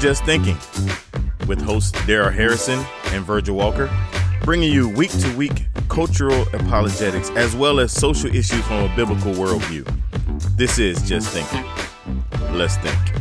Just Thinking with hosts Darrell Harrison and Virgil Walker, bringing you week to week cultural apologetics as well as social issues from a biblical worldview. This is Just Thinking. Let's think.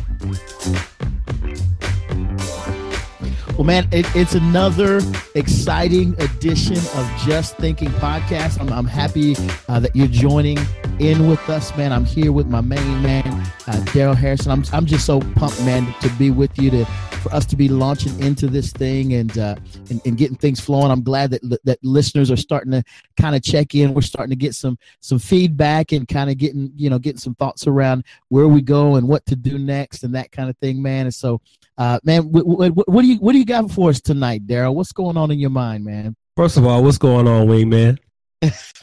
Well, man, it, it's another exciting edition of Just Thinking podcast. I'm, I'm happy uh, that you're joining in with us, man. I'm here with my main man, uh, Darrell Harrison. I'm, I'm just so pumped, man, to be with you to for us to be launching into this thing and uh, and, and getting things flowing. I'm glad that that listeners are starting to kind of check in. We're starting to get some some feedback and kind of getting you know getting some thoughts around where we go and what to do next and that kind of thing, man. And so, uh, man, what, what, what do you what do you got for us tonight, Darrell? What's going on in your mind, man? First of all, what's going on, Wingman? it's,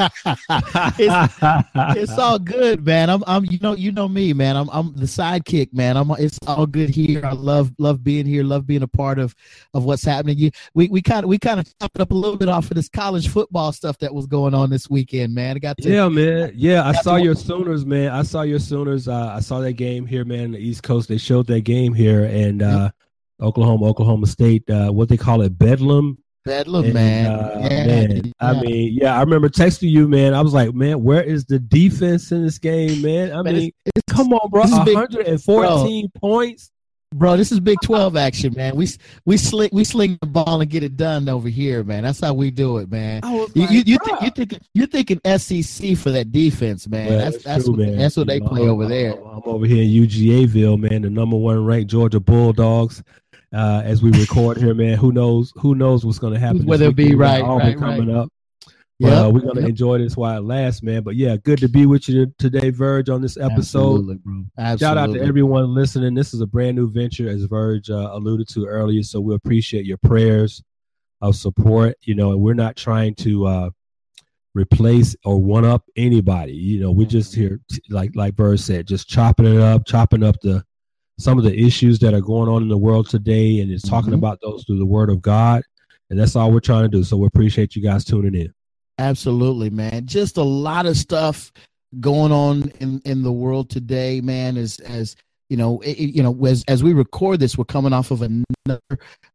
it's all good, man. I'm, I'm, you know, you know me, man. I'm, I'm the sidekick, man. I'm, it's all good here. I love, love being here. Love being a part of, of what's happening. You, we, we kind of, we kind of topped up a little bit off of this college football stuff that was going on this weekend, man. I got to, yeah, man. Yeah, I saw your Sooners, man. I saw your Sooners. Uh, I saw that game here, man. The East Coast. They showed that game here, and uh, Oklahoma, Oklahoma State. Uh, what they call it, Bedlam Bedlam, and, man. Uh, yeah, man. Yeah. I mean, yeah, I remember texting you, man. I was like, man, where is the defense in this game, man? I man, mean, it's, it's, come on, bro. 114 big, points. Bro, this is Big 12 action, man. We we sling we sling the ball and get it done over here, man. That's how we do it, man. Like, you you, you, think, you think you're thinking SEC for that defense, man. That's that's, true, what, man. that's what they play I'm, over there. I'm over here in UGAville, man. The number one ranked Georgia Bulldogs uh, as we record here, man. Who knows? Who knows what's going to happen? Whether it be right, right, coming right. up. Yeah, uh, we're gonna yep. enjoy this while it lasts, man. But yeah, good to be with you today, Verge, on this episode. Absolutely, bro. Absolutely. Shout out to everyone listening. This is a brand new venture, as Verge uh, alluded to earlier. So we appreciate your prayers of support. You know, and we're not trying to uh, replace or one up anybody. You know, we're just here, like like Verge said, just chopping it up, chopping up the some of the issues that are going on in the world today and is talking mm-hmm. about those through the word of God. And that's all we're trying to do. So we appreciate you guys tuning in. Absolutely, man. Just a lot of stuff going on in, in the world today, man, as as you know, it, you know, as as we record this, we're coming off of another,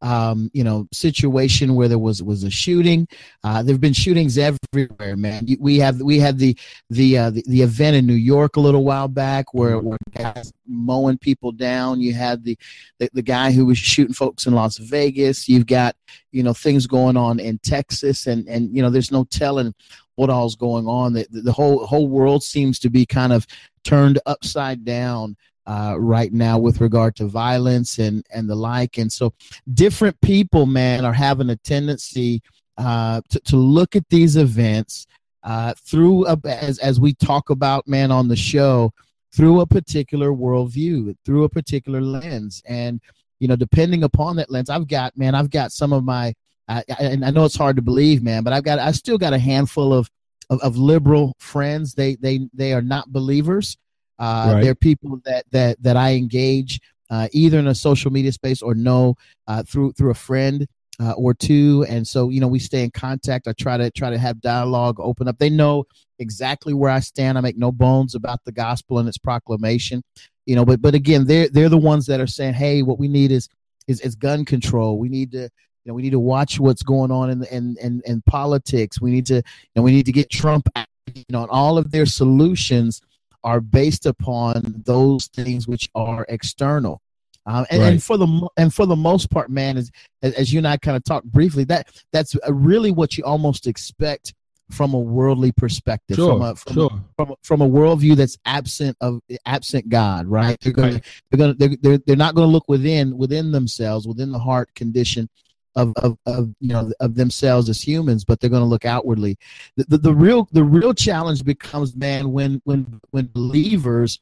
um, you know, situation where there was was a shooting. Uh, there've been shootings everywhere, man. We have we had the the uh, the, the event in New York a little while back where, where guys mowing people down. You had the, the the guy who was shooting folks in Las Vegas. You've got you know things going on in Texas, and and you know there's no telling what all's going on. The, the whole whole world seems to be kind of turned upside down uh, right now with regard to violence and and the like. And so, different people, man, are having a tendency uh, to to look at these events uh, through a, as as we talk about, man, on the show through a particular worldview, through a particular lens, and you know, depending upon that lens, I've got, man, I've got some of my, I, and I know it's hard to believe, man, but I've got, I still got a handful of, of, of liberal friends. They, they, they are not believers. Uh, right. They're people that that that I engage uh, either in a social media space or know uh, through through a friend uh, or two, and so you know we stay in contact. I try to try to have dialogue, open up. They know exactly where I stand. I make no bones about the gospel and its proclamation. You know, but but again, they're they're the ones that are saying, hey, what we need is is, is gun control. We need to You know, we need to watch what's going on in in in, in politics. We need to, you know, we need to get Trump. Out. You know, and all of their solutions are based upon those things which are external. Um, and, right. and, for the and for the most part, man, as as you and I kind of talked briefly, that that's really what you almost expect from a worldly perspective, sure, from a from, sure. from, from a worldview that's absent of absent God, right? They're going right. they're going they're, they're they're not going to look within within themselves, within the heart condition of, of, of you know of themselves as humans, but they're going to look outwardly. The, the, the real the real challenge becomes, man, when when when believers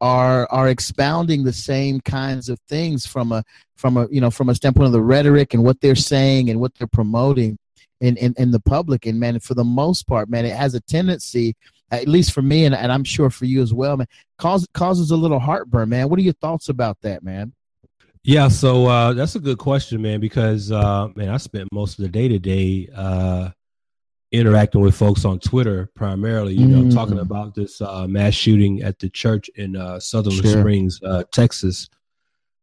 are are expounding the same kinds of things from a from a you know from a standpoint of the rhetoric and what they're saying and what they're promoting in, in, in the public. And man, for the most part, man, it has a tendency, at least for me, and, and I'm sure for you as well, man, cause, causes a little heartburn, man. What are your thoughts about that, man? Yeah, so uh, that's a good question, man, because uh, man, I spent most of the day today uh, interacting with folks on Twitter, primarily, you know, mm. talking about this uh, mass shooting at the church in uh, Sutherland sure. Springs, uh, Texas,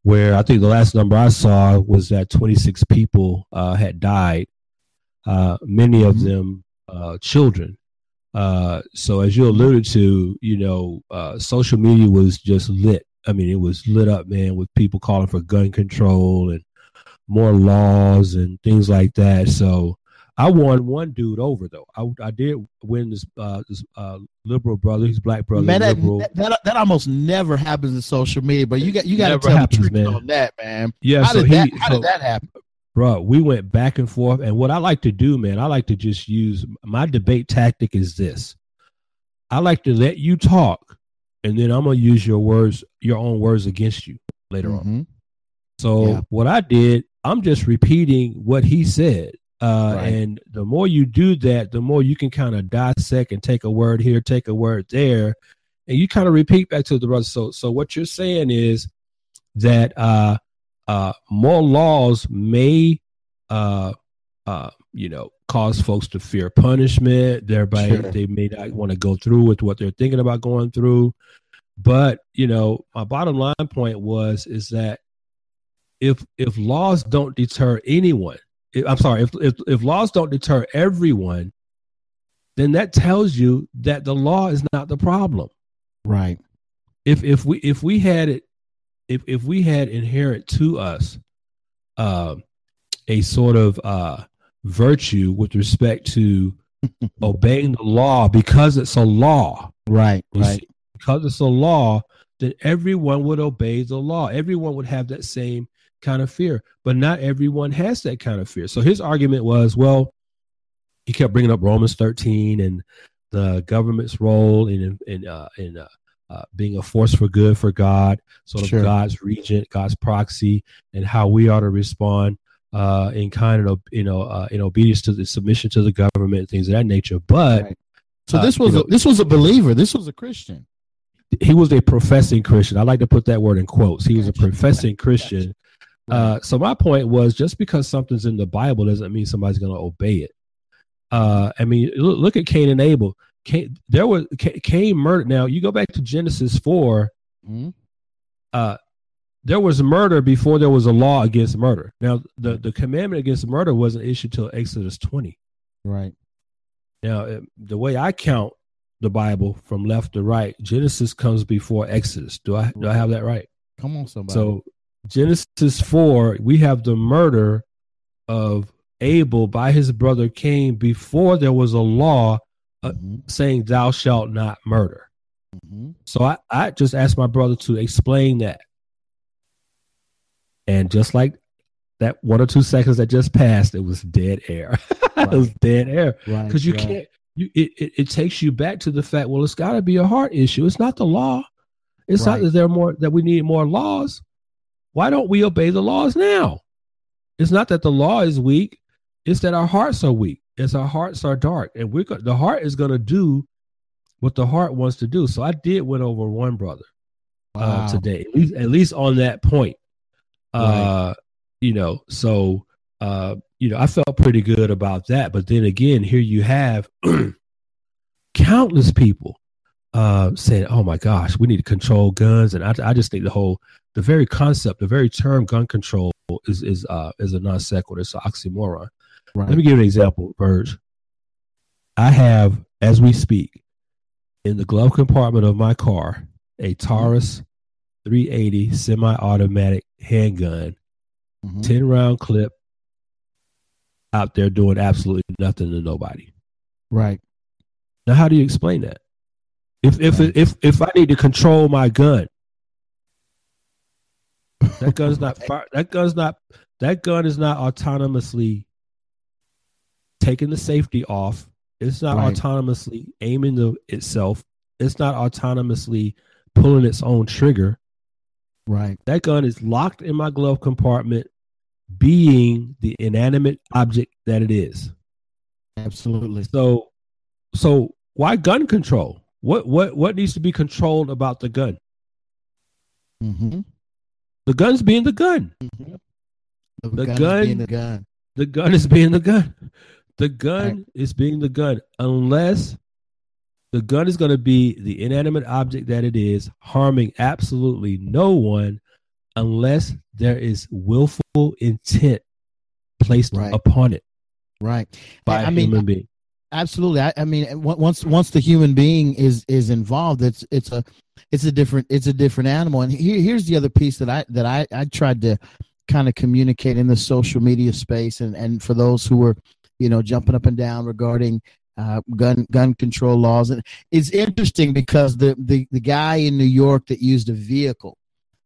where I think the last number I saw was that 26 people uh, had died uh, many of mm-hmm. them uh, children. Uh, so as you alluded to, you know, uh, social media was just lit. I mean, it was lit up, man, with people calling for gun control and more laws and things like that. So I won one dude over though. I, I did win this uh, this uh, liberal brother, his black brother. Man, that, that, that, almost never happens in social media. But you got you got to tell happens, the truth man. on that, man. Yeah, how so did he, that how so, did that happen? bro, we went back and forth. And what I like to do, man, I like to just use my debate tactic is this. I like to let you talk, and then I'm gonna use your words, your own words against you later mm-hmm. on. So yeah. what I did, I'm just repeating what he said. Uh, right. And the more you do that, the more you can kind of dissect and take a word here, take a word there, and you kind of repeat back to the brother. So, so what you're saying is that uh, uh, more laws may, uh, uh, you know, cause folks to fear punishment. Thereby, sure. they may not want to go through with what they're thinking about going through. But you know, my bottom line point was is that if if laws don't deter anyone, if, I'm sorry, if, if if laws don't deter everyone, then that tells you that the law is not the problem. Right. If if we if we had it if if we had inherent to us uh, a sort of uh, virtue with respect to obeying the law because it's a law, right? Right. See, because it's a law, then everyone would obey the law. Everyone would have that same kind of fear, but not everyone has that kind of fear. So his argument was, well, he kept bringing up Romans 13 and the government's role in in uh, in uh, uh, being a force for good for God, sort of sure. God's regent, God's proxy, and how we ought to respond uh, in kind of you know uh, in obedience to the submission to the government, things of that nature. But right. so this uh, was a, know, this was a believer. This was a Christian. He was a professing Christian. I like to put that word in quotes. He was a professing Christian. Uh, so my point was, just because something's in the Bible doesn't mean somebody's going to obey it. Uh, I mean, look, look, at Cain and Abel. Cain, there was Cain murder. Now you go back to Genesis 4 mm-hmm. Uh, there was murder before there was a law against murder. Now the the commandment against murder wasn't issued till Exodus twenty. Right. Now the way I count the Bible from left to right, Genesis comes before Exodus. Do I do I have that right? Come on, somebody. So Genesis four, we have the murder of Abel by his brother Cain before there was a law uh, mm-hmm. saying thou shalt not murder. Mm-hmm. So I, I just asked my brother to explain that. And just like that one or two seconds that just passed, it was dead air. Right. it was dead air. Because right, you right. can't you it, it, it, takes you back to the fact, well, it's gotta be a heart issue. It's not the law. It's not that there more that we need more laws. Why don't we obey the laws now? It's not that the law is weak, it's that our hearts are weak It's our hearts are dark, and we're the heart is going to do what the heart wants to do. So I did win over one brother uh, wow. uh, today, at least, at least on that point. Uh, you know, so uh, you know, I felt pretty good about that. But then again, here you have countless people uh, saying, "Oh my gosh, we need to control guns," and I, I just think the whole, the very concept, the very term gun control is is uh is a non sequitur, it's an oxymoron. Right. Let me give you an example, Verge. I have, as we speak, in the glove compartment of my car, a Taurus 380 semi-automatic handgun, Mhm. 10 round clip out there doing absolutely nothing to nobody. Right. Now, how do you explain that? If if Right. if if I need to control my gun, that gun's not fire, that gun's not that gun is not autonomously taking the safety off. It's not Right. autonomously aiming the itself. It's not autonomously pulling its own trigger. Right. That gun is locked in my glove compartment, being the inanimate object that it is. Absolutely. So, so why gun control? What what what needs to be controlled about the gun? Mm-hmm. The gun's being the gun. The, The gun, is being the gun. The gun is being the gun. The gun Right. is being the gun, unless the gun is going to be the inanimate object that it is, harming absolutely no one, unless there is willful intent placed Right. upon it Right. by I a mean, human being. absolutely I, I mean once once the human being is is involved it's it's a it's a different it's a different animal and here, here's the other piece that i that i i tried to kind of communicate in the social media space and and for those who were you know jumping up and down regarding uh, gun gun control laws. And it's interesting because the the the guy in new york that used a vehicle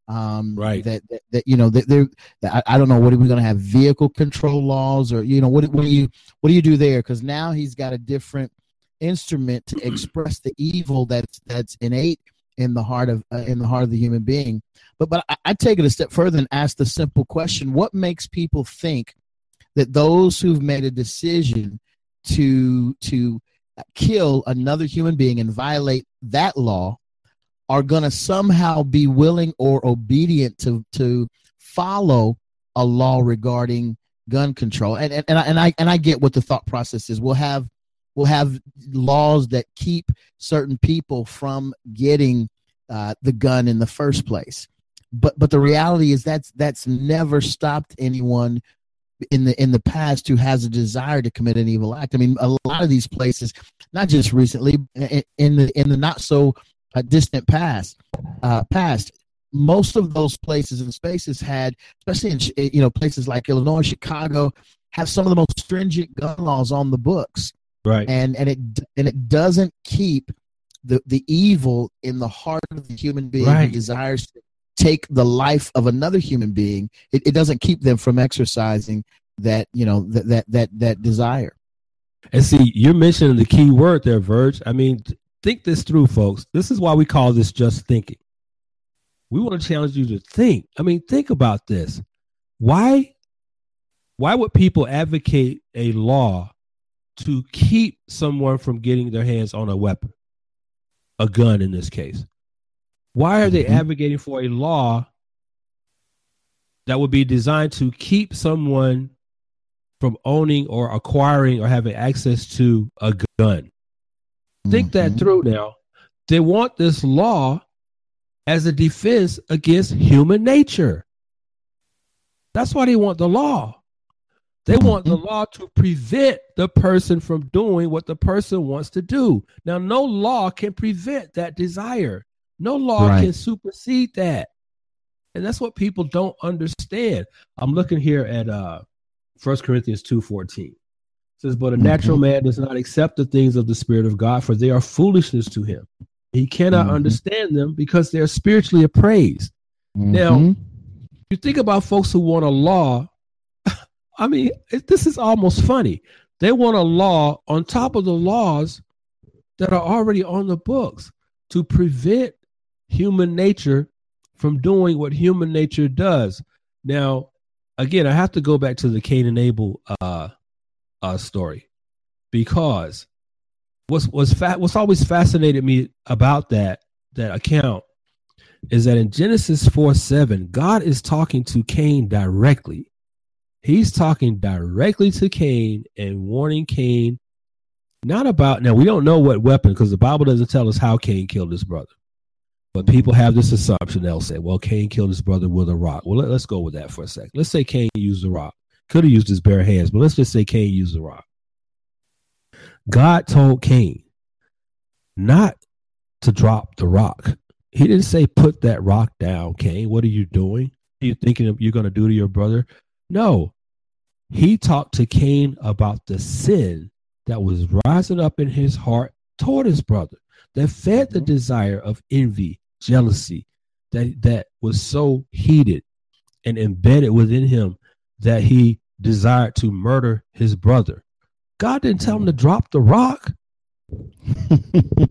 um Right. that that, that you know that I, I don't know what are we going to have vehicle control laws or you know what what do you what do you do there? Because now he's got a different instrument to express the evil that's that's innate in the heart of uh, in the heart of the human being. But but I, I take it a step further and ask the simple question what makes people think that those who've made a decision to to kill another human being and violate that law are going to somehow be willing or obedient to to follow a law regarding gun control. And and, and, I, and I and I get what the thought process is. We'll have we'll have laws that keep certain people from getting uh, the gun in the first place. But but the reality is that's that's never stopped anyone in the in the past who has a desire to commit an evil act. I mean, a lot of these places, not just recently, in the in the not so uh, distant past, uh, past, most of those places and spaces had, especially in you know places like Illinois, Chicago, have some of the most stringent gun laws on the books, Right. and and it and it doesn't keep the the evil in the heart of the human being Right. who desires to take the life of another human being. It, it doesn't keep them from exercising that you know that that that that desire. And see, you're mentioning the key word there, Verge. I mean, think this through, folks. This is why we call this just thinking. We want to challenge you to think. I mean, think about this. Why why would people advocate a law to keep someone from getting their hands on a weapon? A gun in this case. Why are they Mhm. advocating for a law that would be designed to keep someone from owning or acquiring or having access to a gun. Think that Mhm. through now. They want this law as a defense against human nature. That's why they want the law. They want the law to prevent the person from doing what the person wants to do. Now, no law can prevent that desire. No law Right. can supersede that. And that's what people don't understand. I'm looking here at uh 1 Corinthians 2:14. Says, But a natural man does not accept the things of the Spirit of God, for they are foolishness to him. He cannot Mhm. understand them because they're spiritually appraised. Now, Mhm. You think about folks who want a law. I mean, it, this is almost funny. They want a law on top of the laws that are already on the books to prevent human nature from doing what human nature does. Now, again, I have to go back to the Cain and Abel uh, uh, story because what's what's fa- what's always fascinated me about that that account is that in Genesis 4 7, God is talking to Cain directly. He's talking directly to Cain and warning Cain not about now we don't know what weapon because the Bible doesn't tell us how Cain killed his brother. But people have this assumption. They'll say, well, Cain killed his brother with a rock. Well, let, us go with that for a second. Let's say Cain used a rock. Could have used his bare hands, but let's just say Cain used a rock. God told Cain not to drop the rock. He didn't say, put that rock down, Cain. What are you doing? Are you thinking you're going to do to your brother? No. He talked to Cain about the sin that was rising up in his heart toward his brother that fed the mm-hmm. desire of envy, jealousy, that, that was so heated and embedded within him that he desired to murder his brother. God didn't tell him to drop the rock. and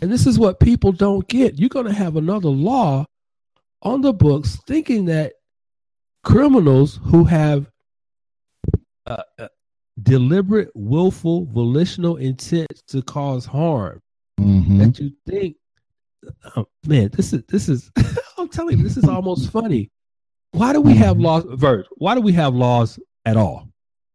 this is what people don't get. You're going to have another law on the books thinking that criminals who have uh, uh, deliberate, willful, volitional intent to cause harm. Mm-hmm. That you think, oh, man, this is this is. I'm telling you, this is almost funny. Why do we have mm-hmm. laws, Verge? Why do we have laws at all?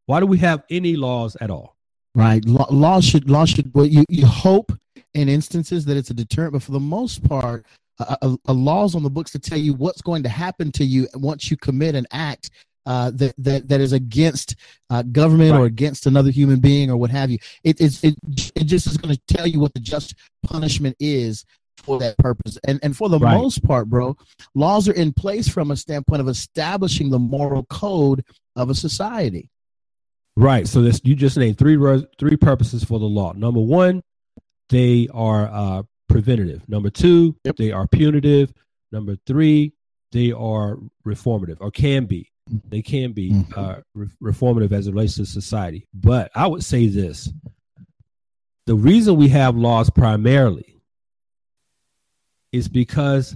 Why do we have any laws at all? Right, laws should laws should. Well, you you hope in instances that it's a deterrent, but for the most part, a, laws on the books to tell you what's going to happen to you once you commit an act uh, that, that that is against uh, government right. or against another human being or what have you. It it it just is going to tell you what the just punishment is for that purpose. And and for the right. most part, bro, laws are in place from a standpoint of establishing the moral code of a society. Right. So this you just named three three purposes for the law. Number one, they are uh, preventative. Number two, yep. they are punitive. Number three, they are reformative or can be. They can be mm-hmm. uh, re- reformative as it relates to society. But I would say this the reason we have laws primarily is because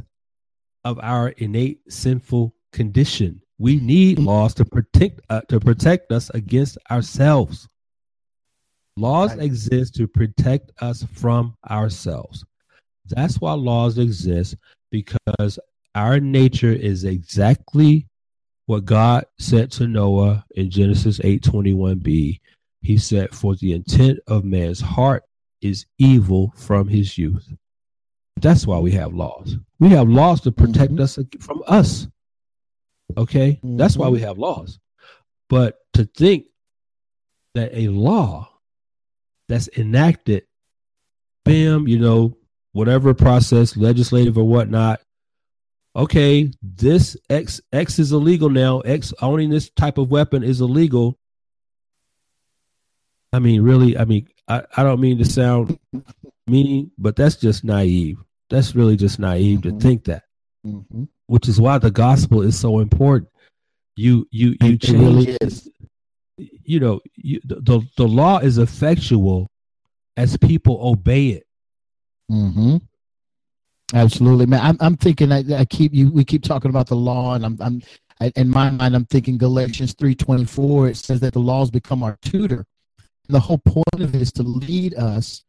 of our innate sinful condition. We need laws to protect uh, to protect us against ourselves. Laws right. exist to protect us from ourselves. That's why laws exist because our nature is exactly what God said to Noah in Genesis 8:21b. He said, "For the intent of man's heart is evil from his youth." That's why we have laws. We have laws to protect mm-hmm. us from us. Okay? Mm-hmm. That's why we have laws. But to think that a law that's enacted, bam, you know, whatever process, legislative or whatnot, okay, this X X is illegal now. X owning this type of weapon is illegal. I mean, really, I mean, I, I don't mean to sound mean, but that's just naive. That's really just naive mm-hmm. to think that. Mm-hmm. Which is why the gospel is so important. You you you it change really is. You know, you, the the law is effectual as people obey it. Mm-hmm. Absolutely, man. I'm, I'm thinking. I, I, keep you. We keep talking about the law, and I'm, I'm I, in my mind, I'm thinking Galatians three twenty four. It says that the laws become our tutor, and the whole point of it is to lead us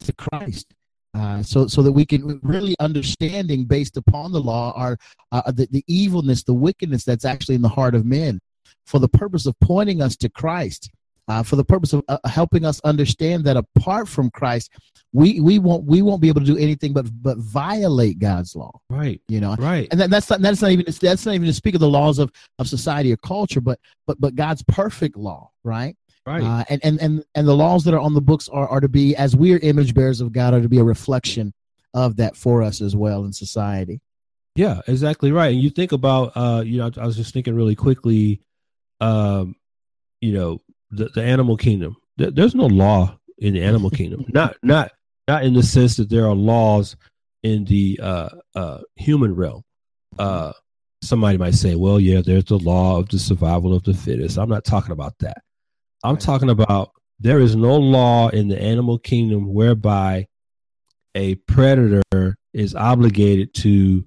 to Christ. Uh, so, so that we can really understanding based upon the law our uh, the, the evilness, the wickedness that's actually in the heart of men, for the purpose of pointing us to Christ uh, for the purpose of uh, helping us understand that apart from Christ, we we won't we won't be able to do anything but but violate God's law. Right. You know. Right. And that, that's not that's not even that's not even to speak of the laws of of society or culture, but but but God's perfect law. Right. Right. Uh, and, and and and the laws that are on the books are, are to be as we are image bearers of God are to be a reflection of that for us as well in society. Yeah, exactly right. And you think about uh, you know, I was just thinking really quickly, um, you know, the, the animal kingdom. There's no law in the animal kingdom. Not not not in the sense that there are laws in the uh, uh, human realm. Uh, somebody might say, "Well, yeah, there's the law of the survival of the fittest." I'm not talking about that. I'm talking about there is no law in the animal kingdom whereby a predator is obligated to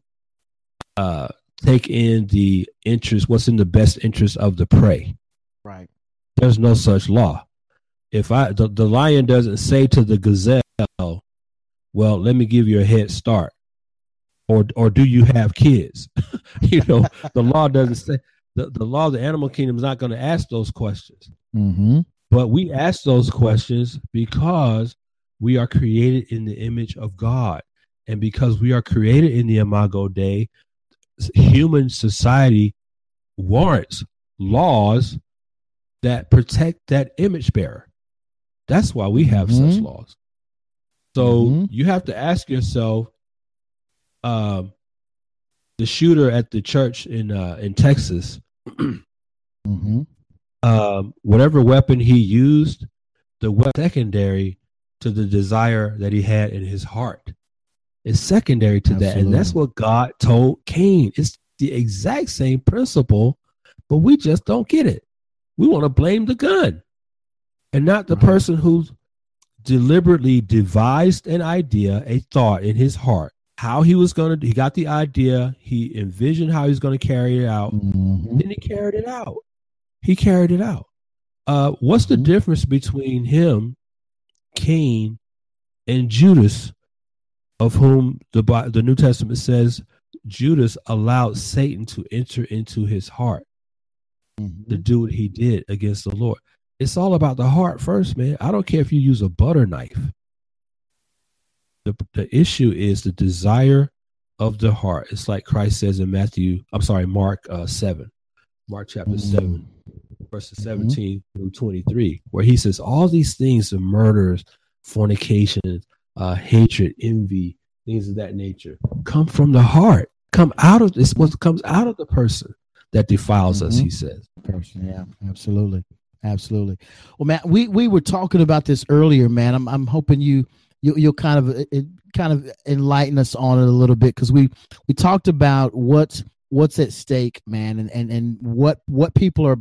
uh, take in the interest, what's in the best interest of the prey. Right. There's no such law. If I the, the lion doesn't say to the gazelle, "Well, let me give you a head start," or or do you have kids? you know, the law doesn't say the, the law of the animal kingdom is not going to ask those questions. Mm-hmm. But we ask those questions because we are created in the image of God. And because we are created in the Imago Dei, human society warrants laws that protect that image bearer. That's why we have mm-hmm. such laws. So mm-hmm. you have to ask yourself, um, the shooter at the church in uh, in Texas, mm-hmm. Um, whatever weapon he used, the weapon secondary to the desire that he had in his heart. is secondary to Absolutely. that, and that's what God told Cain. It's the exact same principle, but we just don't get it. We want to blame the gun, and not the right. person who's deliberately devised an idea, a thought in his heart, how he was going to, he got the idea, he envisioned how he was going to carry it out, mm-hmm. then he carried it out. He carried it out. Uh, what's mm-hmm. the difference between him, Cain, and Judas, of whom the the New Testament says Judas allowed Satan to enter into his heart mm-hmm. to do what he did against the Lord. It's all about the heart first, man. I don't care if you use a butter knife. The, the issue is the desire of the heart. It's like Christ says in Matthew, I'm sorry, Mark uh, 7, Mark chapter mm-hmm. 7, verses mm-hmm. 17 mm-hmm. through 23, where he says, All these things, the murders, fornication, uh, hatred, envy, things of that nature, come from the heart. Come out of this, what comes out of the person that defiles mm-hmm. us, he says. Person, yeah, absolutely. Absolutely. Well, man, we we were talking about this earlier, man. I'm I'm hoping you you you'll kind of it, kind of enlighten us on it a little bit because we we talked about what's what's at stake, man, and and and what what people are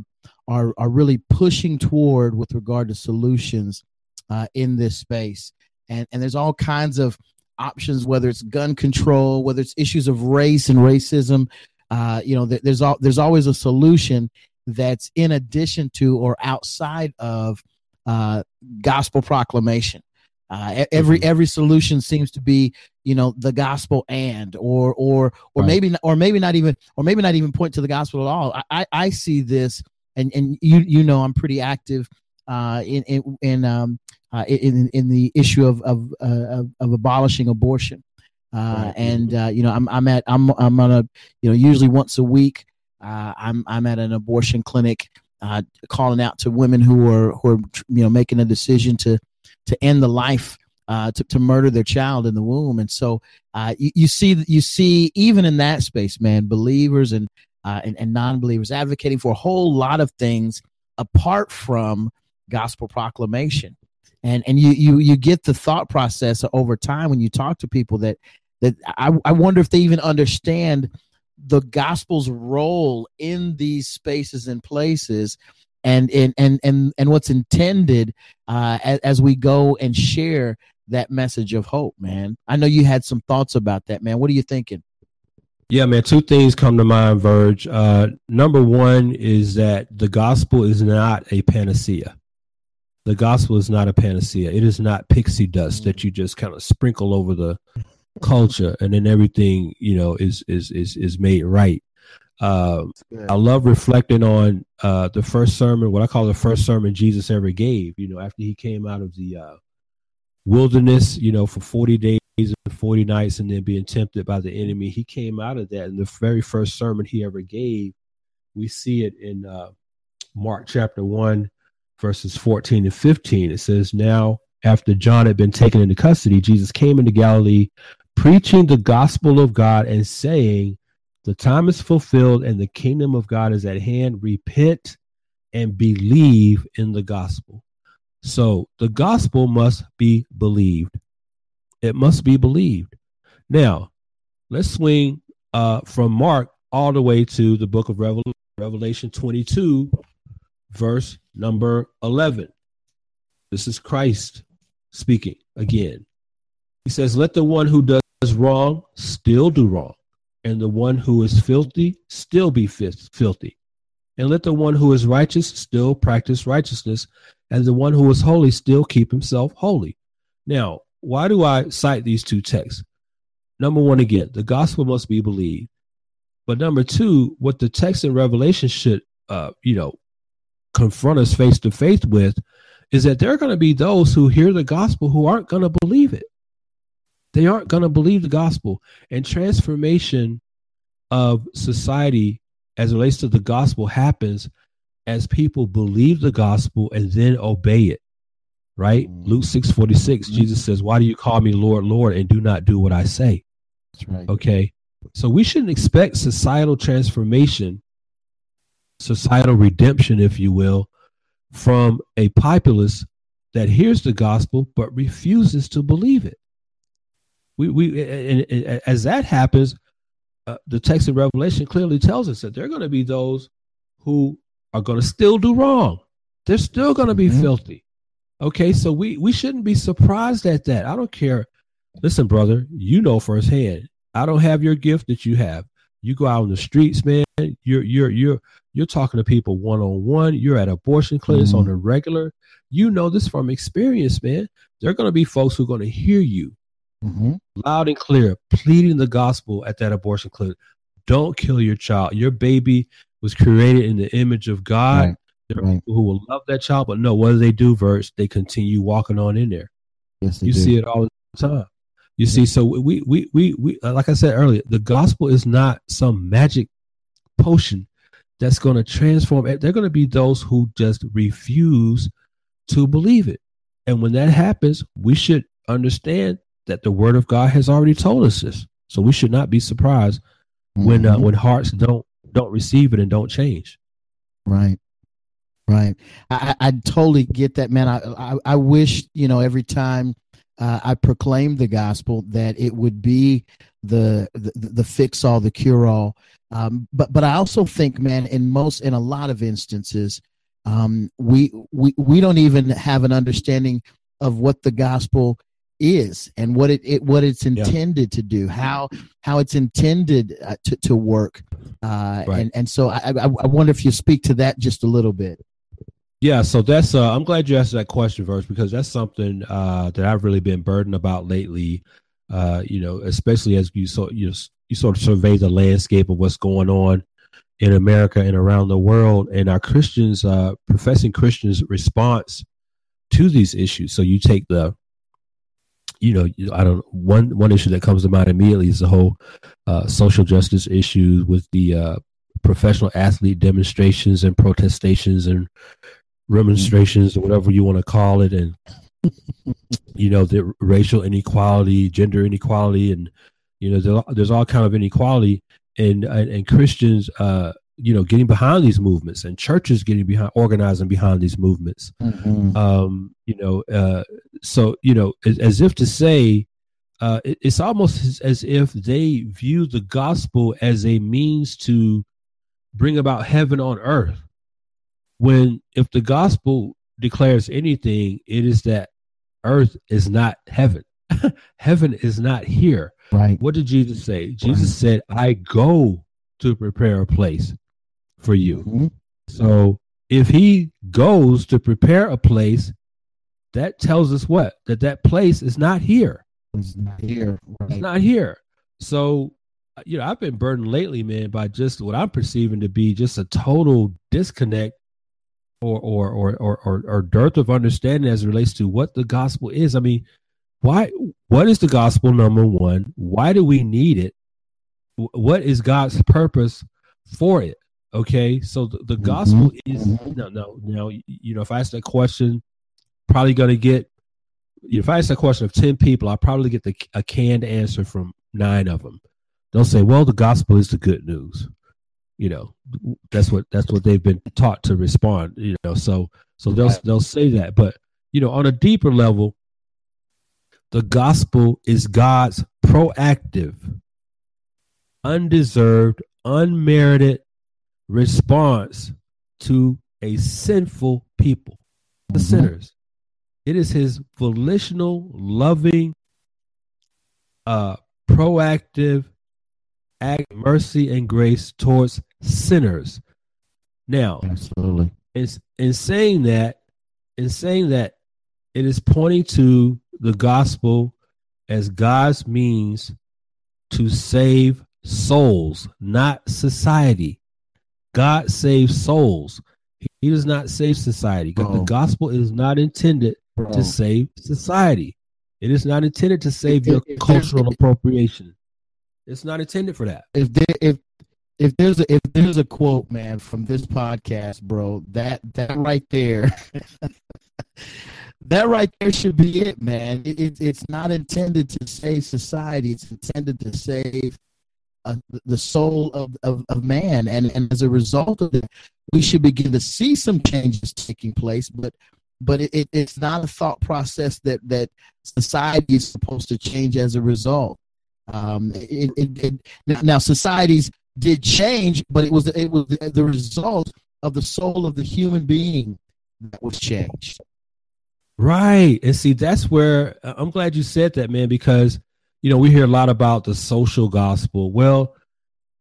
are are really pushing toward with regard to solutions uh, in this space, and and there's all kinds of options, whether it's gun control, whether it's issues of race and racism. Uh, you know, there's all there's always a solution, that's in addition to or outside of uh, gospel proclamation. Uh, every mm-hmm. every solution seems to be you know the gospel and or or or right. maybe or maybe not even or maybe not even point to the gospel at all. I I see this and and you you know I'm pretty active uh, in in in um uh, in in the issue of of uh, of, of abolishing abortion. Uh, and uh, you know I'm I'm at I'm I'm on a you know usually once a week uh, I'm I'm at an abortion clinic, uh, calling out to women who are who are you know making a decision to to end the life. Uh, to, to murder their child in the womb, and so uh, you, you see you see even in that space, man, believers and uh, and, and non-believers advocating for a whole lot of things apart from gospel proclamation. And and you you you get the thought process over time when you talk to people that that I, I wonder if they even understand the gospel's role in these spaces and places. And and and and, and what's intended uh, as, as we go and share that message of hope man. I know you had some thoughts about that man. What are you thinking? Yeah man two things come to mind verge. Uh, number one is that the gospel is not a panacea. The gospel is not a panacea. It is not pixie dust that you just kind of sprinkle over the culture and then everything you know is is is is made right. Uh, i love reflecting on uh, the first sermon what i call the first sermon jesus ever gave you know after he came out of the uh, wilderness you know for 40 days and 40 nights and then being tempted by the enemy he came out of that and the very first sermon he ever gave we see it in uh, mark chapter 1 verses 14 and 15 it says now after John had been taken into custody, Jesus came into Galilee preaching the gospel of God and saying, The time is fulfilled and the kingdom of God is at hand. Repent and believe in the gospel. So the gospel must be believed. It must be believed. Now, let's swing uh, from Mark all the way to the book of Revel- Revelation 22, verse number 11. This is Christ speaking again. He says, Let the one who does wrong still do wrong, and the one who is filthy still be filthy. And let the one who is righteous still practice righteousness, and the one who is holy still keep himself holy. Now, why do I cite these two texts? Number one, again, the gospel must be believed. But number two, what the text in Revelation should, uh, you know, confront us face to face with is that there are going to be those who hear the gospel who aren't going to believe it They aren't going to believe the gospel. And transformation of society as it relates to the gospel happens as people believe the gospel and then obey it. Right? Mm-hmm. Luke 6 46, mm-hmm. Jesus says, Why do you call me Lord, Lord, and do not do what I say? That's right. Okay. So we shouldn't expect societal transformation, societal redemption, if you will, from a populace that hears the gospel but refuses to believe it. We, we and, and as that happens, uh, the text of Revelation clearly tells us that there are going to be those who are going to still do wrong. They're still going to be mm-hmm. filthy. Okay, so we we shouldn't be surprised at that. I don't care. Listen, brother, you know firsthand. I don't have your gift that you have. You go out on the streets, man. You're you're you're you're talking to people one on one. You're at abortion clinics mm-hmm. on the regular. You know this from experience, man. There are going to be folks who are going to hear you mm-hmm. loud and clear, pleading the gospel at that abortion clinic. Don't kill your child. Your baby was created in the image of God. Right. There are right. people who will love that child, but no, what do they do, Verge? They continue walking on in there. Yes, you do. see it all the time. You see, so we, we, we, we, uh, like I said earlier, the gospel is not some magic potion that's going to transform. They're going to be those who just refuse to believe it. And when that happens, we should understand that the word of God has already told us this. So we should not be surprised mm-hmm. when, uh, mm-hmm. when hearts don't, don't receive it and don't change. Right. Right. I, I totally get that, man. I, I, I wish, you know, every time uh, I proclaimed the gospel that it would be the the, the fix all, the cure all. Um, but but I also think, man, in most in a lot of instances, um, we we we don't even have an understanding of what the gospel is and what it, it what it's intended yeah. to do, how how it's intended uh, to to work. Uh, right. And and so I, I I wonder if you speak to that just a little bit. Yeah, so that's uh, I'm glad you asked that question, Verge, because that's something uh, that I've really been burdened about lately. Uh, you know, especially as you so you you sort of survey the landscape of what's going on in America and around the world, and our Christians, uh, professing Christians' response to these issues. So you take the, you know, I don't one one issue that comes to mind immediately is the whole uh, social justice issues with the uh, professional athlete demonstrations and protestations and remonstrations or whatever you want to call it. And you know the racial inequality gender inequality and you know there's, all kind of inequality. And and, and christians uh you know getting behind these movements and churches getting behind organizing behind these movements mm-hmm. um you know uh so you know as, as if to say uh it, it's almost as, as if they view the gospel as a means to bring about heaven on earth when if the gospel declares anything, it is that earth is not heaven. heaven is not here. Right. What did Jesus say? Jesus right. said, I go to prepare a place for you. Mm-hmm. So if he goes to prepare a place, that tells us what? That that place is not here. It's not here. Right. It's not here. So, you know, I've been burdened lately, man, by just what I'm perceiving to be just a total disconnect or or or or or, or dearth of understanding as it relates to what the gospel is. I mean, why? What is the gospel? Number one, why do we need it? What is God's purpose for it? Okay, so the, the mm-hmm. gospel is no, no, no. You know, if I ask that question, probably going to get. If I ask that question of ten people, I'll probably get the, a canned answer from nine of them. They'll say, "Well, the gospel is the good news." you know that's what that's what they've been taught to respond you know so so they'll they'll say that but you know on a deeper level the gospel is god's proactive undeserved unmerited response to a sinful people the mm-hmm. sinners it is his volitional loving uh proactive act mercy and grace towards sinners. Now, absolutely. In, in saying that, in saying that, it is pointing to the gospel as God's means to save souls, not society. God saves souls. He does not save society. Oh. The gospel is not intended to save society. It is not intended to save your cultural appropriation. It's not intended for that. If there, if if there's a if there's a quote, man, from this podcast, bro, that that right there, that right there should be it, man. It, it, it's not intended to save society. It's intended to save uh, the soul of, of, of man, and and as a result of it, we should begin to see some changes taking place. But but it, it, it's not a thought process that that society is supposed to change as a result. Um, it, it, it, now societies did change, but it was it was the result of the soul of the human being that was changed. Right, and see that's where uh, I'm glad you said that, man, because you know we hear a lot about the social gospel. Well,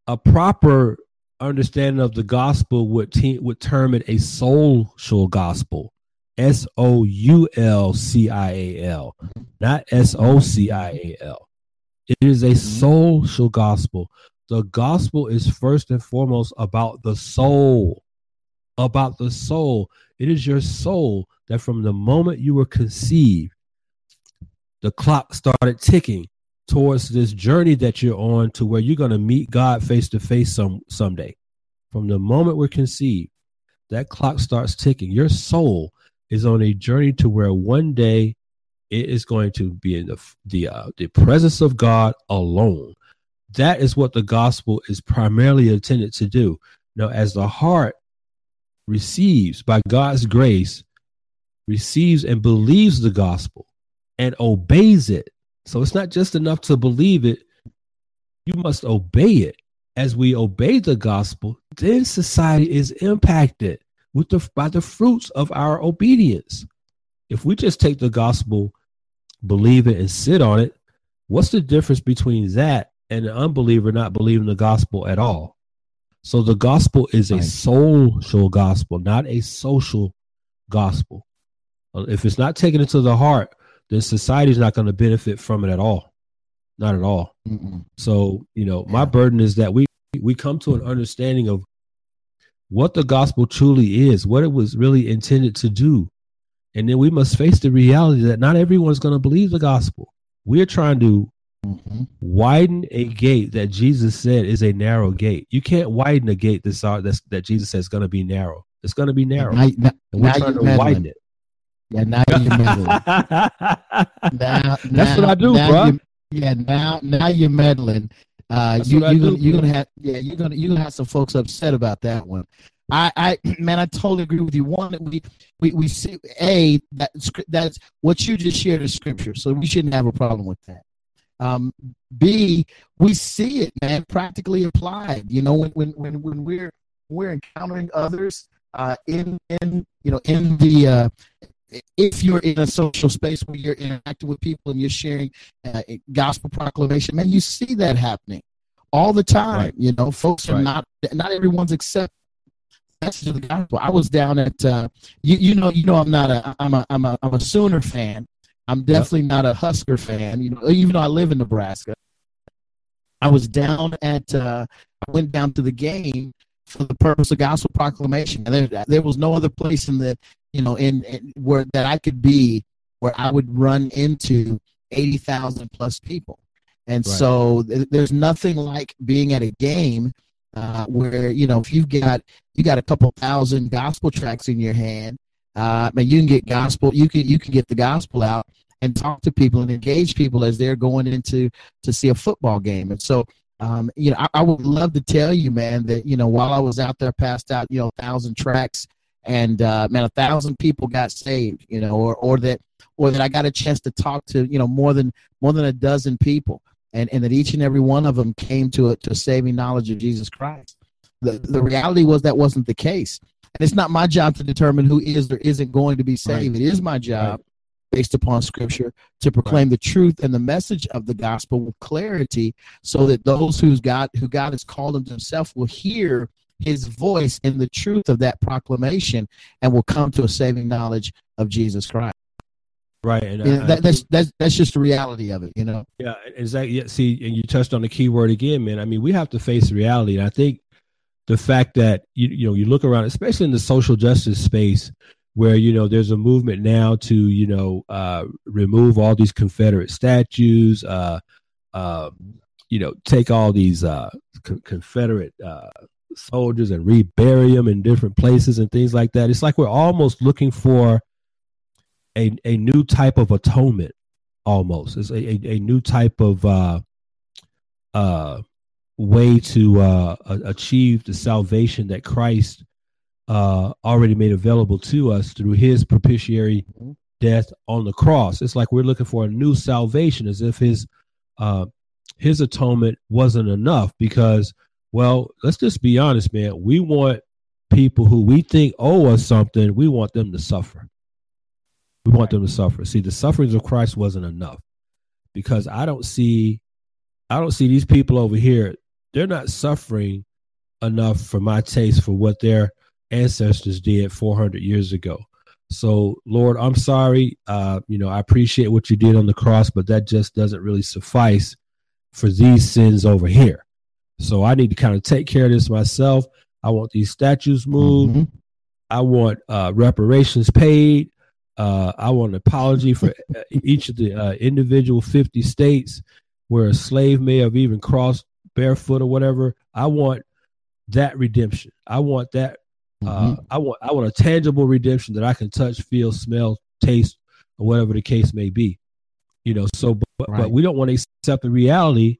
a proper understanding of the gospel would te- would term it a social gospel S O U L C I A L, not S O C I A L. It is a mm-hmm. social gospel. The gospel is first and foremost about the soul. About the soul. It is your soul that from the moment you were conceived, the clock started ticking towards this journey that you're on to where you're going to meet God face to face some someday. From the moment we're conceived, that clock starts ticking. Your soul is on a journey to where one day it is going to be in the the uh, the presence of God alone. That is what the gospel is primarily intended to do. Now, as the heart receives by God's grace, receives and believes the gospel and obeys it. So it's not just enough to believe it, you must obey it. As we obey the gospel, then society is impacted with the by the fruits of our obedience. If we just take the gospel, believe it, and sit on it, what's the difference between that and an unbeliever not believing the gospel at all? So the gospel is a social gospel, not a social gospel. Uh, if it's not taken into the heart, then society is not going to benefit from it at all. Not at all. Mm-mm. So, you know, my burden is that we we come to an understanding of what the gospel truly is, what it was really intended to do. And then we must face the reality that not everyone's going to believe the gospel. We're trying to mm-hmm. widen a gate that Jesus said is a narrow gate. You can't widen a gate that's, that's that Jesus says is going to be narrow. It's going to be narrow. Now, now, and we're trying to meddling. widen it. Yeah, now you're meddling. now, that's what I do, bro. Yeah, now now you're meddling. Uh, you, are gonna, you're gonna have yeah you're gonna you're gonna have some folks upset about that one. I, I man, I totally agree with you. One, we we, we see a that that's what you just shared is scripture, so we shouldn't have a problem with that. Um, B, we see it, man, practically applied. You know, when when when, when we're we're encountering others uh, in in you know in the uh, if you're in a social space where you're interacting with people and you're sharing uh, gospel proclamation, man, you see that happening all the time. Right. You know, folks right. are not not everyone's accepting message of the gospel. I was down at uh, you you know you know I'm not a I'm a I'm a I'm a Sooner fan. I'm definitely yep. not a Husker fan. You know, even though I live in Nebraska, I was down at uh, I went down to the game for the purpose of gospel proclamation. And there, there was no other place in the you know, in, in where that I could be where I would run into eighty thousand plus people. And right. so th- there's nothing like being at a game uh, where you know if you've got you got a couple thousand gospel tracks in your hand, uh, and you can get gospel, you can you can get the gospel out and talk to people and engage people as they're going into to see a football game. And so um, you know, I, I, would love to tell you, man, that you know, while I was out there, passed out, you know, thousand tracks and uh, man, a thousand people got saved, you know, or or that or that I got a chance to talk to, you know, more than more than a dozen people, and and that each and every one of them came to a to a saving knowledge of Jesus Christ. The the reality was that wasn't the case, and it's not my job to determine who is or isn't going to be saved. Right. It is my job. Right. Based upon scripture, to proclaim right. the truth and the message of the gospel with clarity, so that those who's God who God has called them to Himself will hear his voice in the truth of that proclamation and will come to a saving knowledge of Jesus Christ. Right, and I, that, that's that's that's just the reality of it, you know. Yeah, exactly. Yeah, see, and you touched on the key word again, man. I mean, we have to face reality, and I think the fact that you you know you look around, especially in the social justice space, where you know there's a movement now to you know uh, remove all these Confederate statues, uh, uh, you know, take all these uh, co- Confederate uh, soldiers and rebury them in different places and things like that. It's like we're almost looking for a a new type of atonement. Almost, it's a, a, a new type of uh, uh, way to uh, achieve the salvation that Christ uh, already made available to us through His propitiatory mm-hmm. death on the cross. It's like we're looking for a new salvation, as if His uh, His atonement wasn't enough. Because, well, let's just be honest, man. We want people who we think owe us something. We want them to suffer. We want them to suffer. See, the sufferings of Christ wasn't enough because I don't see I don't see these people over here they're not suffering enough for my taste for what their ancestors did 400 years ago. So, Lord, I'm sorry. Uh, you know, I appreciate what you did on the cross, but that just doesn't really suffice for these sins over here. So, I need to kind of take care of this myself. I want these statues moved. Mm-hmm. I want uh, reparations paid. Uh, I want an apology for each of the uh, individual 50 states where a slave may have even crossed barefoot or whatever. I want that redemption. I want that. Uh, mm-hmm. I want I want a tangible redemption that I can touch, feel, smell, taste, or whatever the case may be. You know. So, but, right. but we don't want to accept the reality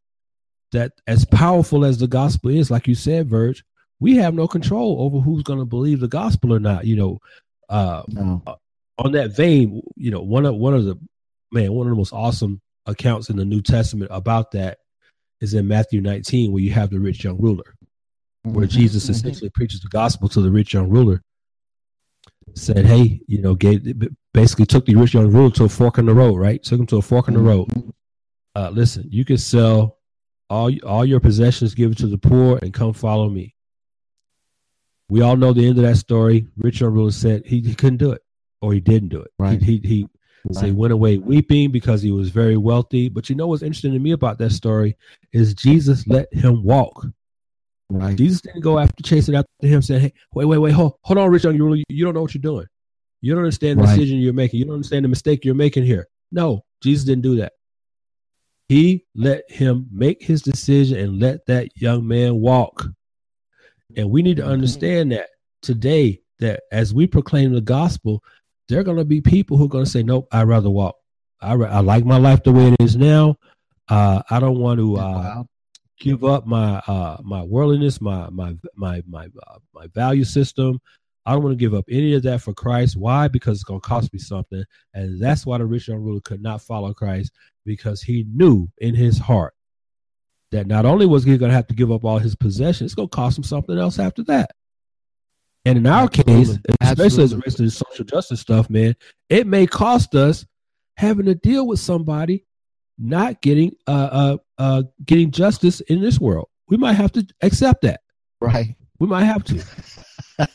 that as powerful as the gospel is, like you said, Verge, we have no control over who's going to believe the gospel or not. You know, uh, no. uh, on that vein, you know, one of one of the man, one of the most awesome accounts in the New Testament about that is in Matthew 19, where you have the rich young ruler, where mm-hmm. Jesus mm-hmm. essentially preaches the gospel to the rich young ruler. Said, hey, you know, gave basically took the rich young ruler to a fork in the road, right? Took him to a fork in the road. Mm-hmm. Uh, listen, you can sell all all your possessions, give it to the poor, and come follow me. We all know the end of that story. Rich young ruler said he, he couldn't do it, or he didn't do it. Right. He, he, he Right. So he went away weeping because he was very wealthy. But you know what's interesting to me about that story is Jesus let him walk. Right. Jesus didn't go after chasing after him, saying, "Hey, wait, wait, wait, hold, hold on, Rich Young, you you don't know what you're doing. You don't understand the right. decision you're making. You don't understand the mistake you're making here." No, Jesus didn't do that. He let him make his decision and let that young man walk. And we need to mm-hmm. understand that today, that as we proclaim the gospel, there are going to be people who are going to say, nope, I'd rather walk. I, I like my life the way it is now. Uh, I don't want to uh, give up my uh, my worldliness, my my my my uh, my value system. I don't want to give up any of that for Christ. Why? Because it's going to cost me something, and that's why the rich young ruler could not follow Christ because he knew in his heart that not only was he going to have to give up all his possessions, it's going to cost him something else after that. And in our Absolutely. case, especially Absolutely. as it relates to the social justice stuff, man, it may cost us having to deal with somebody not getting uh uh uh getting justice in this world. We might have to accept that. Right. We might have to.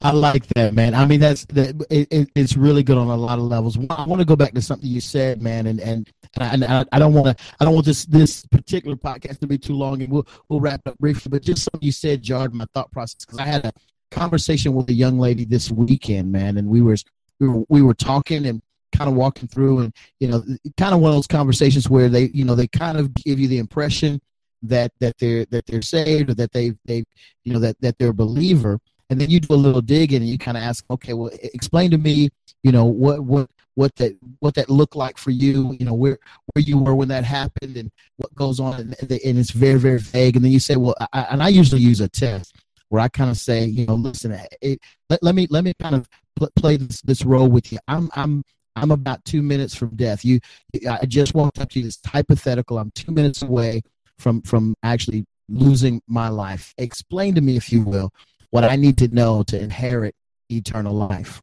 I like that, man. I mean, that's that. It, it's really good on a lot of levels. I want to go back to something you said, man, and and and I, I don't want to. I don't want this this particular podcast to be too long, and we'll we'll wrap up briefly. But just something you said jarred my thought process because I had a conversation with a young lady this weekend, man, and we were we were we were talking and kind of walking through, and you know, kind of one of those conversations where they you know they kind of give you the impression that that they're that they're saved or that they they you know that that they're a believer. And then you do a little digging and you kind of ask okay well explain to me you know what what what that what that looked like for you you know where where you were when that happened and what goes on and, and it's very very vague. And then you say well I, and i usually use a test where i kind of say you know listen it, let, let me let me kind of play this, this role with you. I'm i'm i'm about two minutes from death. You i just walked up to you this hypothetical. I'm two minutes away from from actually losing my life explain to me if you will what I need to know to inherit eternal life.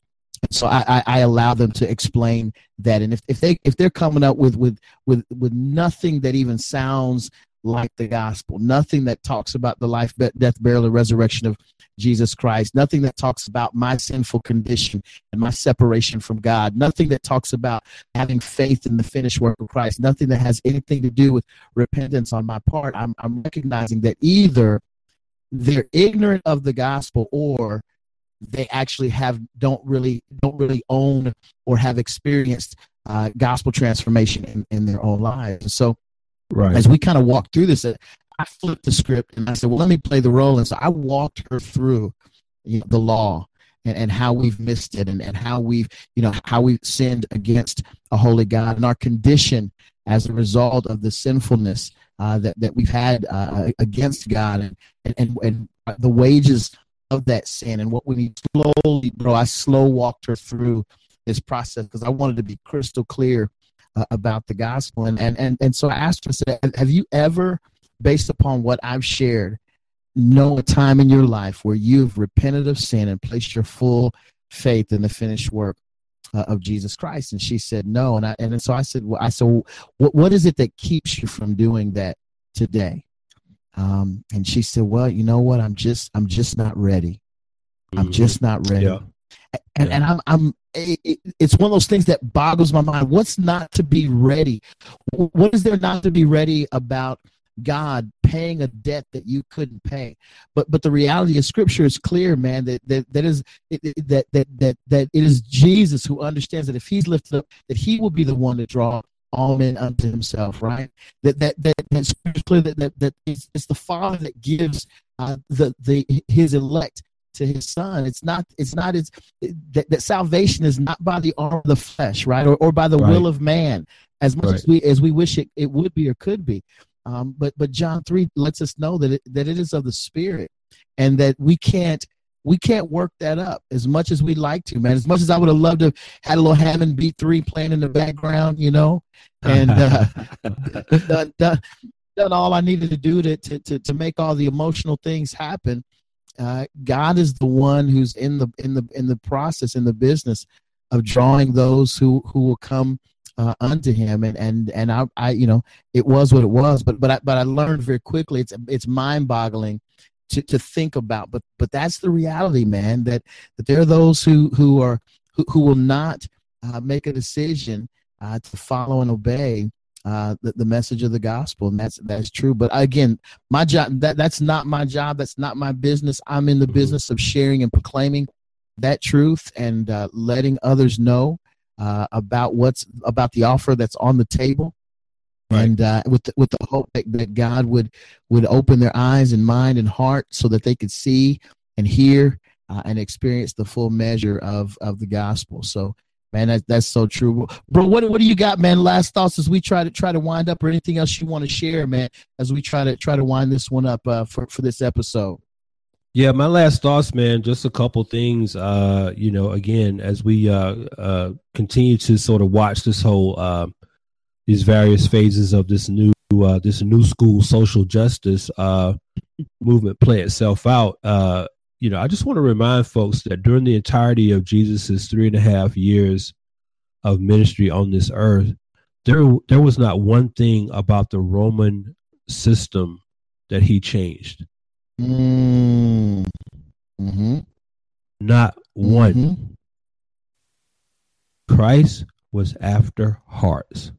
So I, I, I, allow them to explain that, and if, if they if they're coming up with with with with nothing that even sounds like the gospel, nothing that talks about the life, death, burial, and resurrection of Jesus Christ, nothing that talks about my sinful condition and my separation from God, nothing that talks about having faith in the finished work of Christ, nothing that has anything to do with repentance on my part. I'm, I'm recognizing that either they're ignorant of the gospel or they actually have don't really don't really own or have experienced uh, gospel transformation in, in their own lives. So, right. as we kind of walked through this, I flipped the script and I said, "Well, let me play the role." And so I walked her through you know, the law and, and how we've missed it and, and how we've you know how we've sinned against a holy God and our condition as a result of the sinfulness uh, that that we've had uh, against God and, and and the wages of that sin and what we need slowly, bro. I slow walked her through this process because I wanted to be crystal clear uh, about the gospel and and and and so I asked her, I said, "Have you ever, based upon what I've shared, know a time in your life where you've repented of sin and placed your full faith in the finished work uh, of Jesus Christ? And she said, no. And I, and so I said, well, I said, what, what is it that keeps you from doing that today? Um, and she said, well, you know what? I'm just, I'm just not ready. I'm mm-hmm. just not ready. Yeah. And, yeah. and I'm, I'm, it, it's one of those things that boggles my mind. What's not to be ready? What is there not to be ready about God paying a debt that you couldn't pay. But but the reality of Scripture is clear, man. That that that is that that that that it is Jesus who understands that if He's lifted up, that He will be the one to draw all men unto Himself. Right? That that that that's clear that that, that it's, it's the Father that gives uh, the the His elect to his son it's not it's not it's that, that salvation is not by the arm of the flesh right or, or by the right. will of man as much right. as we as we wish it, it would be or could be um, but but John three lets us know that it, that it is of the Spirit, and that we can't we can't work that up as much as we'd like to, man. As much as I would have loved to have had a little Hammond B three playing in the background, you know, and uh, done, done, done all I needed to do to to to make all the emotional things happen. Uh, God is the one who's in the in the in the process in the business of drawing those who who will come uh, unto him. And and and I, I you know it was what it was but but I, but I learned very quickly. It's it's mind boggling to, to think about. But but that's the reality man that that there are those who who are who, who will not uh, make a decision uh, to follow and obey uh, the, the message of the gospel and that's that's true but again my job that that's not my job that's not my business i'm in the mm-hmm. business of sharing and proclaiming that truth and uh, letting others know uh, about what's about the offer that's on the table, right. and uh, with the, with the hope that, that God would would open their eyes and mind and heart so that they could see and hear uh, and experience the full measure of of the gospel. So. Man, that, that's so true, bro. What what do you got, man? Last thoughts as we try to try to wind up, or anything else you want to share, man? As we try to try to wind this one up uh, for for this episode. Yeah, my last thoughts, man. Just a couple things. Uh, you know, again, as we uh, uh, continue to sort of watch this whole uh, these various phases of this new uh, this new school social justice uh, movement play itself out. Uh, you know, I just want to remind folks that during the entirety of Jesus's three and a half years of ministry on this earth, there there was not one thing about the Roman system that he changed Mm. hmm Not one. Mm-hmm. Christ was after hearts.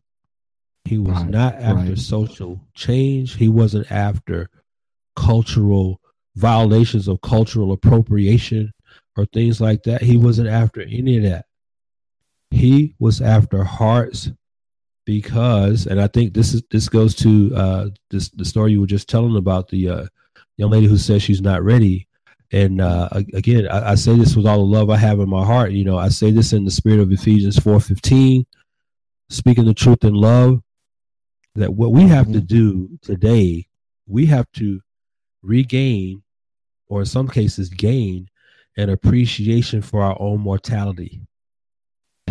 He was right, not after right. social change. He wasn't after cultural violations of cultural appropriation or things like that. He wasn't after any of that. He was after hearts because, and I think this is this goes to uh, this the story you were just telling about the uh, young lady who says she's not ready. And uh, again, I, I, say this with all the love I have in my heart. You know, I say this in the spirit of Ephesians four fifteen, speaking the truth in love. That what we have to mm-hmm. do today, we have to regain, or in some cases, gain an appreciation for our own mortality.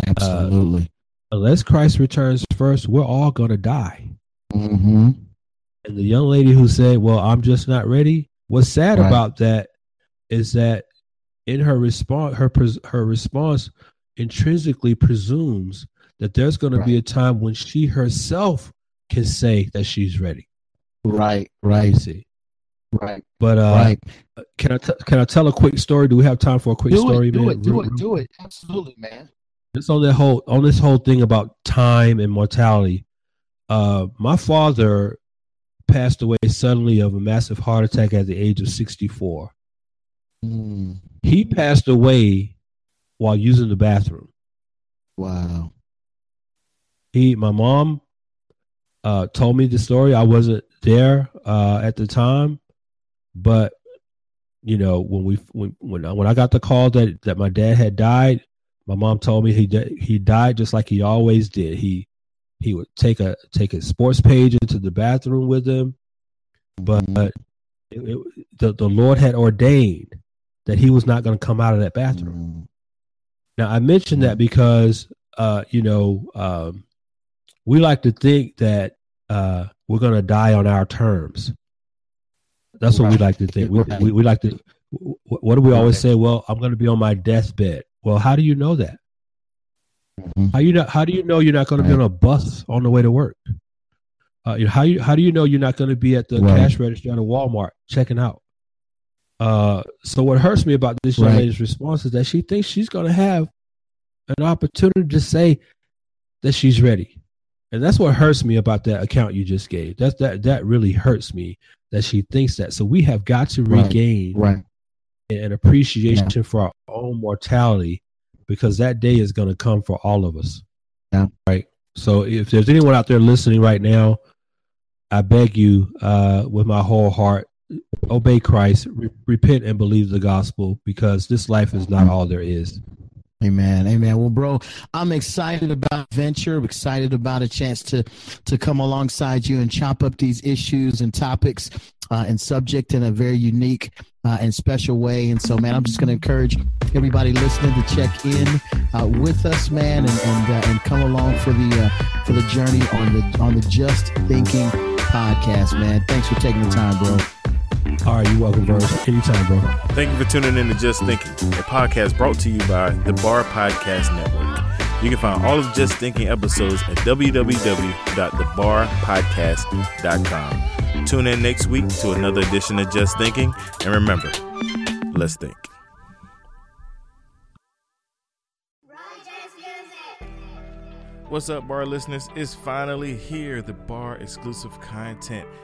Absolutely. Uh, unless Christ returns first, we're all going to die. Mm-hmm. And the young lady who said, "Well, I'm just not ready." What's sad right. about that is that in her response, her her response intrinsically presumes that there's going right. to be a time when she herself can say that she's ready. Right, right. See. Right. But uh, right. Can I t- can I tell a quick story? Do we have time for a quick do story? It, do man? it, do it, do it. Absolutely, man. Just on that whole on this whole thing about time and mortality. Uh, my father passed away suddenly of a massive heart attack at the age of 64. Mm. He passed away while using the bathroom. Wow. He, my mom, uh, told me the story. I wasn't there uh, at the time, but you know when we when when I, when I got the call that that my dad had died, my mom told me he he died just like he always did. He he would take a take a sports page into the bathroom with him, but it, it, the the Lord had ordained that he was not going to come out of that bathroom. Mm-hmm. Now I mentioned mm-hmm. that because uh, you know um, we like to think that uh, we're going to die on our terms. That's what right. we like to think. We, right. we, we, like to. What do we always say? Well, I'm going to be on my deathbed. Well, how do you know that? Mm-hmm. How you know, How do you know you're not going to be on a bus on the way to work? Uh, you know, how you how do you know you're not going to be at the cash register at a Walmart checking out? Uh, so what hurts me about this young lady's response is that she thinks she's going to have an opportunity to say that she's ready. And that's what hurts me about that account you just gave. That's that that really hurts me that she thinks that. So we have got to right. regain right. an appreciation yeah. for our own mortality because that day is going to come for all of us. Yeah. Right. So if there's anyone out there listening right now, I beg you, uh, with my whole heart, obey Christ, re- repent and believe the gospel because this life is not all there is. Amen. Amen. Well, bro, I'm excited about venture. excited about a chance to to come alongside you and chop up these issues and topics uh, and subject in a very unique uh, and special way. And so, man, I'm just going to encourage everybody listening to check in uh, with us, man, and and, uh, and come along for the uh, for the journey on the on the Just Thinking podcast, man. Thanks for taking the time, bro. All right, you're welcome, bro. Anytime, bro. Thank you for tuning in to Just Thinking, a podcast brought to you by the Bar Podcast Network. You can find all of Just Thinking episodes at www.thebarpodcast.com. Tune in next week to another edition of Just Thinking, and remember, let's think. What's up, bar listeners? It's finally here, the bar exclusive content